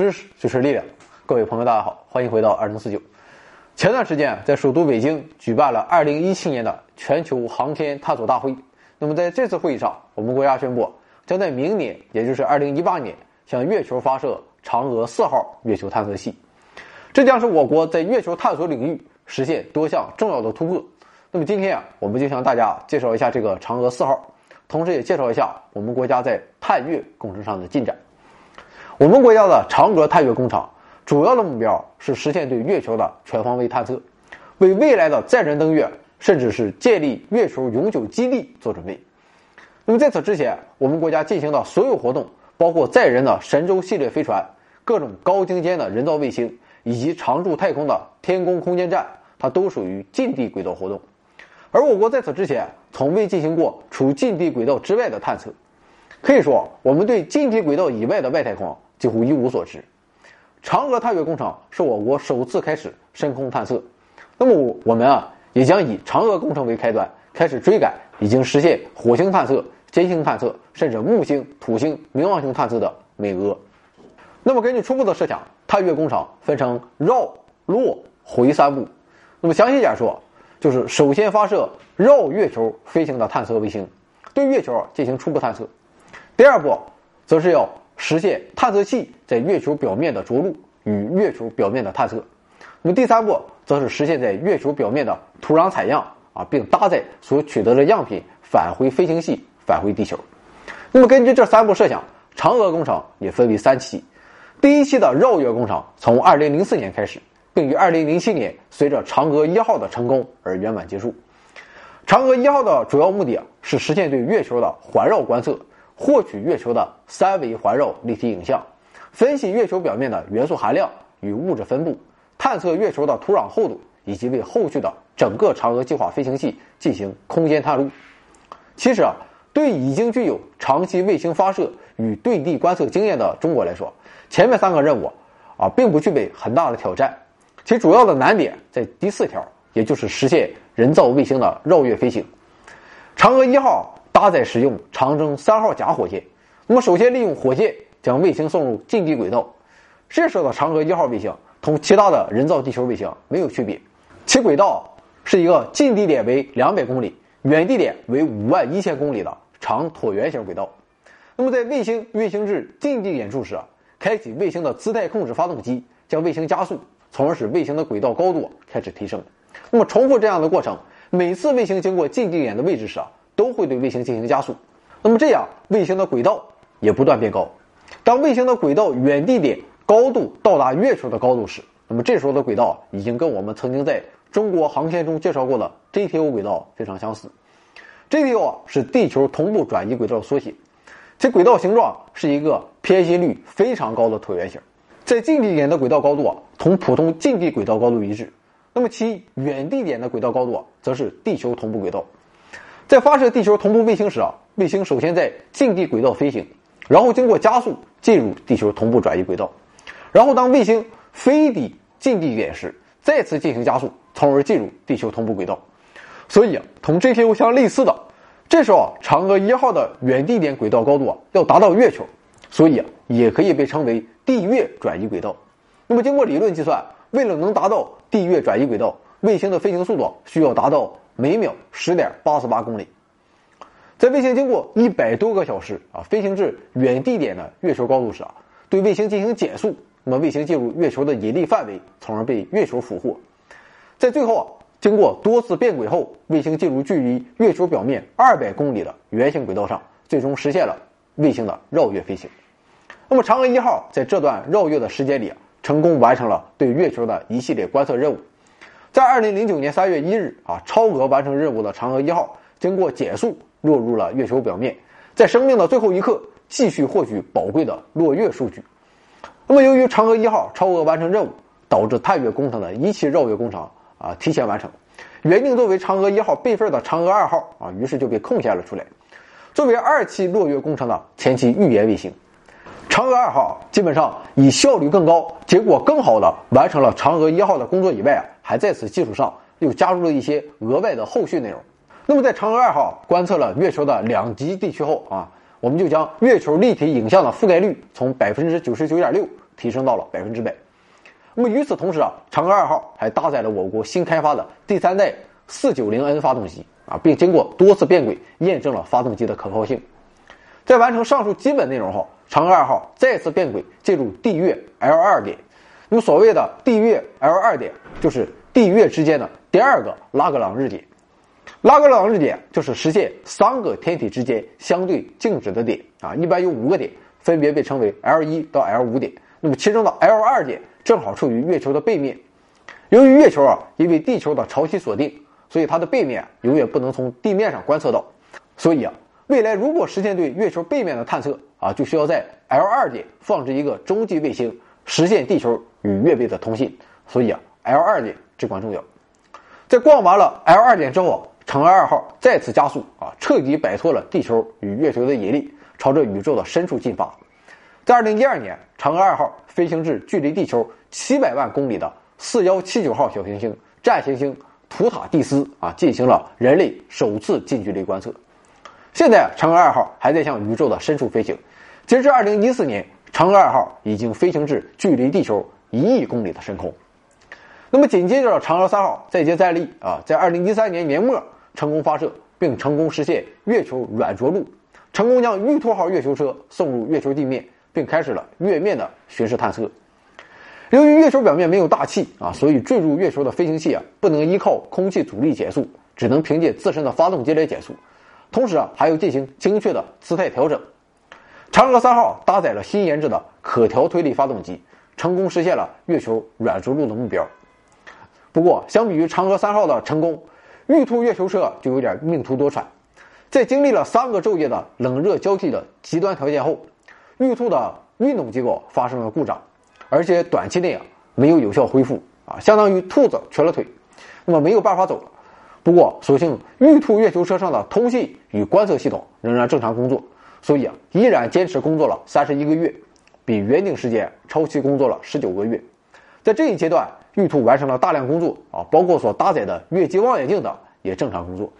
知识就是力量。各位朋友，大家好，欢迎回到二零四九。前段时间在首都北京举办了二零一七年的全球航天探索大会。那么在这次会议上，我们国家宣布将在明年，也就是二零一八年，向月球发射嫦娥四号月球探测器。这将是我国在月球探索领域实现多项重要的突破。那么今天啊，我们就向大家介绍一下这个嫦娥四号，同时也介绍一下我们国家在探月工程上的进展。我们国家的嫦娥探月工程主要的目标是实现对月球的全方位探测，为未来的载人登月，甚至是建立月球永久基地做准备。那么在此之前，我们国家进行的所有活动，包括载人的神舟系列飞船、各种高精尖的人造卫星以及常驻太空的天宫空间站，它都属于近地轨道活动。而我国在此之前从未进行过除近地轨道之外的探测，可以说我们对近地轨道以外的外太空。几乎一无所知。嫦娥探月工程是我国首次开始深空探测，那么我们啊也将以嫦娥工程为开端，开始追赶已经实现火星探测、金星探测，甚至木星、土星、冥王星探测的美俄。那么根据初步的设想，探月工程分成绕、落、回三步。那么详细点说，就是首先发射绕月球飞行的探测卫星，对月球进行初步探测；第二步，则是要。实现探测器在月球表面的着陆与月球表面的探测，那么第三步则是实现在月球表面的土壤采样啊，并搭载所取得的样品返回飞行器返回地球。那么根据这三步设想，嫦娥工程也分为三期，第一期的绕月工程从2004年开始，并于2007年随着嫦娥一号的成功而圆满结束。嫦娥一号的主要目的是实现对月球的环绕观测。获取月球的三维环绕立体影像，分析月球表面的元素含量与物质分布，探测月球的土壤厚度，以及为后续的整个嫦娥计划飞行器进行空间探路。其实啊，对已经具有长期卫星发射与对地观测经验的中国来说，前面三个任务啊，并不具备很大的挑战。其主要的难点在第四条，也就是实现人造卫星的绕月飞行。嫦娥一号。搭载使用长征三号甲火箭，那么首先利用火箭将卫星送入近地轨道。这时候的嫦娥一号卫星同其他的人造地球卫星没有区别，其轨道是一个近地点为两百公里，远地点为五万一千公里的长椭圆形轨道。那么在卫星运行至近地点处时，开启卫星的姿态控制发动机，将卫星加速，从而使卫星的轨道高度开始提升。那么重复这样的过程，每次卫星经过近地点的位置时，都会对卫星进行加速，那么这样卫星的轨道也不断变高。当卫星的轨道远地点高度到达月球的高度时，那么这时候的轨道已经跟我们曾经在中国航天中介绍过的 GTO 轨道非常相似。GTO 是地球同步转移轨道的缩写，其轨道形状是一个偏心率非常高的椭圆形，在近地点的轨道高度啊同普通近地轨道高度一致，那么其远地点的轨道高度啊则是地球同步轨道。在发射地球同步卫星时啊，卫星首先在近地轨道飞行，然后经过加速进入地球同步转移轨道，然后当卫星飞抵近地点时，再次进行加速，从而进入地球同步轨道。所以啊，同 GTO 相类似的，这时候啊，嫦娥一号的远地点轨道高度啊要达到月球，所以啊，也可以被称为地月转移轨道。那么经过理论计算，为了能达到地月转移轨道，卫星的飞行速度需要达到。每秒十点八十八公里，在卫星经过一百多个小时啊飞行至远地点的月球高度时啊，对卫星进行减速，那么卫星进入月球的引力范围，从而被月球俘获。在最后啊，经过多次变轨后，卫星进入距离月球表面二百公里的圆形轨道上，最终实现了卫星的绕月飞行。那么，嫦娥一号在这段绕月的时间里，成功完成了对月球的一系列观测任务。在二零零九年三月一日啊，超额完成任务的嫦娥一号经过减速落入了月球表面，在生命的最后一刻继续获取宝贵的落月数据。那么，由于嫦娥一号超额完成任务，导致探月工程的一期绕月工程啊提前完成，原定作为嫦娥一号备份的嫦娥二号啊，于是就被空下了出来，作为二期落月工程的前期预研卫星。嫦娥二号基本上以效率更高、结果更好的完成了嫦娥一号的工作以外啊。还在此基础上又加入了一些额外的后续内容。那么，在嫦娥二号观测了月球的两极地区后啊，我们就将月球立体影像的覆盖率从百分之九十九点六提升到了百分之百。那么与此同时啊，嫦娥二号还搭载了我国新开发的第三代四九零 N 发动机啊，并经过多次变轨验证了发动机的可靠性。在完成上述基本内容后，嫦娥二号再次变轨进入地月 L 二点。那么所谓的地月 L 二点，就是地月之间的第二个拉格朗日点。拉格朗日点就是实现三个天体之间相对静止的点啊，一般有五个点，分别被称为 L 一到 L 五点。那么其中的 L 二点正好处于月球的背面。由于月球啊因为地球的潮汐锁定，所以它的背面永远不能从地面上观测到。所以啊，未来如果实现对月球背面的探测啊，就需要在 L 二点放置一个中继卫星，实现地球与月背的通信。所以啊，L 二点至关重要。在逛完了 L 二点之后。嫦娥二号再次加速啊，彻底摆脱了地球与月球的引力，朝着宇宙的深处进发。在二零一二年，嫦娥二号飞行至距离地球七百万公里的四幺七九号小行星战行星图塔蒂斯啊，进行了人类首次近距离观测。现在，嫦娥二号还在向宇宙的深处飞行。截至二零一四年，嫦娥二号已经飞行至距离地球一亿公里的深空。那么紧接着，嫦娥三号再接再厉啊，在二零一三年年末。成功发射，并成功实现月球软着陆，成功将玉兔号月球车送入月球地面，并开始了月面的巡视探测。由于月球表面没有大气啊，所以坠入月球的飞行器啊不能依靠空气阻力减速，只能凭借自身的发动机来减速，同时啊还要进行精确的姿态调整。嫦娥三号搭载了新研制的可调推力发动机，成功实现了月球软着陆的目标。不过，相比于嫦娥三号的成功，玉兔月球车就有点命途多舛，在经历了三个昼夜的冷热交替的极端条件后，玉兔的运动机构发生了故障，而且短期内啊没有有效恢复啊，相当于兔子瘸了腿，那么没有办法走了。不过，所幸玉兔月球车上的通信与观测系统仍然正常工作，所以啊依然坚持工作了三十一个月，比原定时间超期工作了十九个月。在这一阶段。玉兔完成了大量工作啊，包括所搭载的月基望远镜等也正常工作。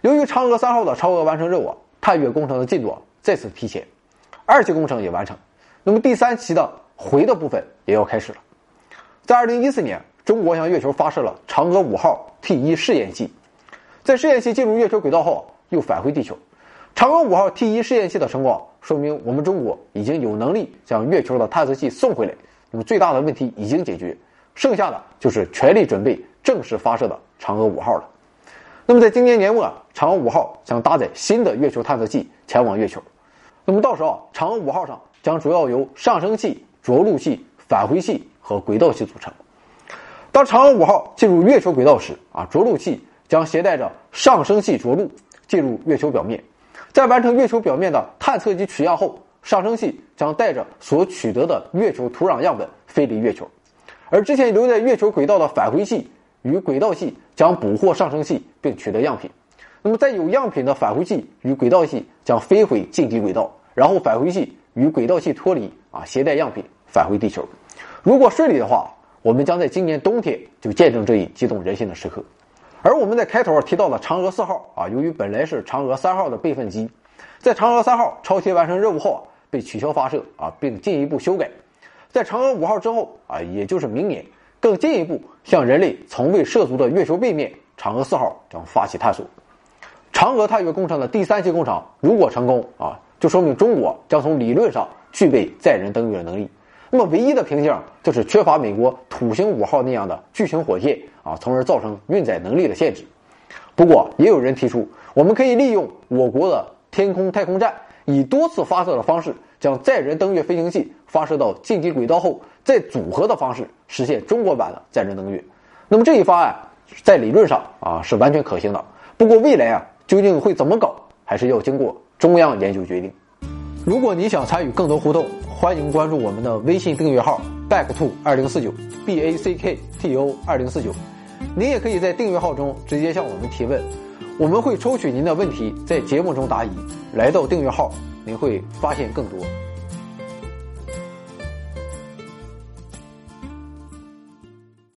由于嫦娥三号的超额完成任务，探月工程的进度再次提前，二期工程也完成，那么第三期的回的部分也要开始了。在二零一四年，中国向月球发射了嫦娥五号 T 一试验器，在试验器进入月球轨道后又返回地球。嫦娥五号 T 一试验器的成功，说明我们中国已经有能力将月球的探测器送回来，那么最大的问题已经解决。剩下的就是全力准备正式发射的嫦娥五号了。那么在今年年末，嫦娥五号将搭载新的月球探测器前往月球。那么到时候，嫦娥五号上将主要由上升器、着陆器、返回器和轨道器组成。当嫦娥五号进入月球轨道时，啊，着陆器将携带着上升器着陆进入月球表面，在完成月球表面的探测及取样后，上升器将带着所取得的月球土壤样本飞离月球。而之前留在月球轨道的返回器与轨道器将捕获上升器并取得样品，那么在有样品的返回器与轨道器将飞回近地轨道，然后返回器与轨道器脱离啊，携带样品返回地球。如果顺利的话，我们将在今年冬天就见证这一激动人心的时刻。而我们在开头提到的嫦娥四号啊，由于本来是嫦娥三号的备份机，在嫦娥三号超前完成任务后被取消发射啊，并进一步修改。在嫦娥五号之后啊，也就是明年，更进一步向人类从未涉足的月球背面，嫦娥四号将发起探索。嫦娥探月工程的第三期工程如果成功啊，就说明中国将从理论上具备载人登月的能力。那么唯一的瓶颈就是缺乏美国土星五号那样的巨型火箭啊，从而造成运载能力的限制。不过也有人提出，我们可以利用我国的天空太空站，以多次发射的方式。将载人登月飞行器发射到近地轨道后，再组合的方式实现中国版的载人登月。那么这一方案在理论上啊是完全可行的。不过未来啊究竟会怎么搞，还是要经过中央研究决定。如果你想参与更多互动，欢迎关注我们的微信订阅号 back to 二零四九 b a c k t o 二零四九。您也可以在订阅号中直接向我们提问，我们会抽取您的问题在节目中答疑。来到订阅号。您会发现更多。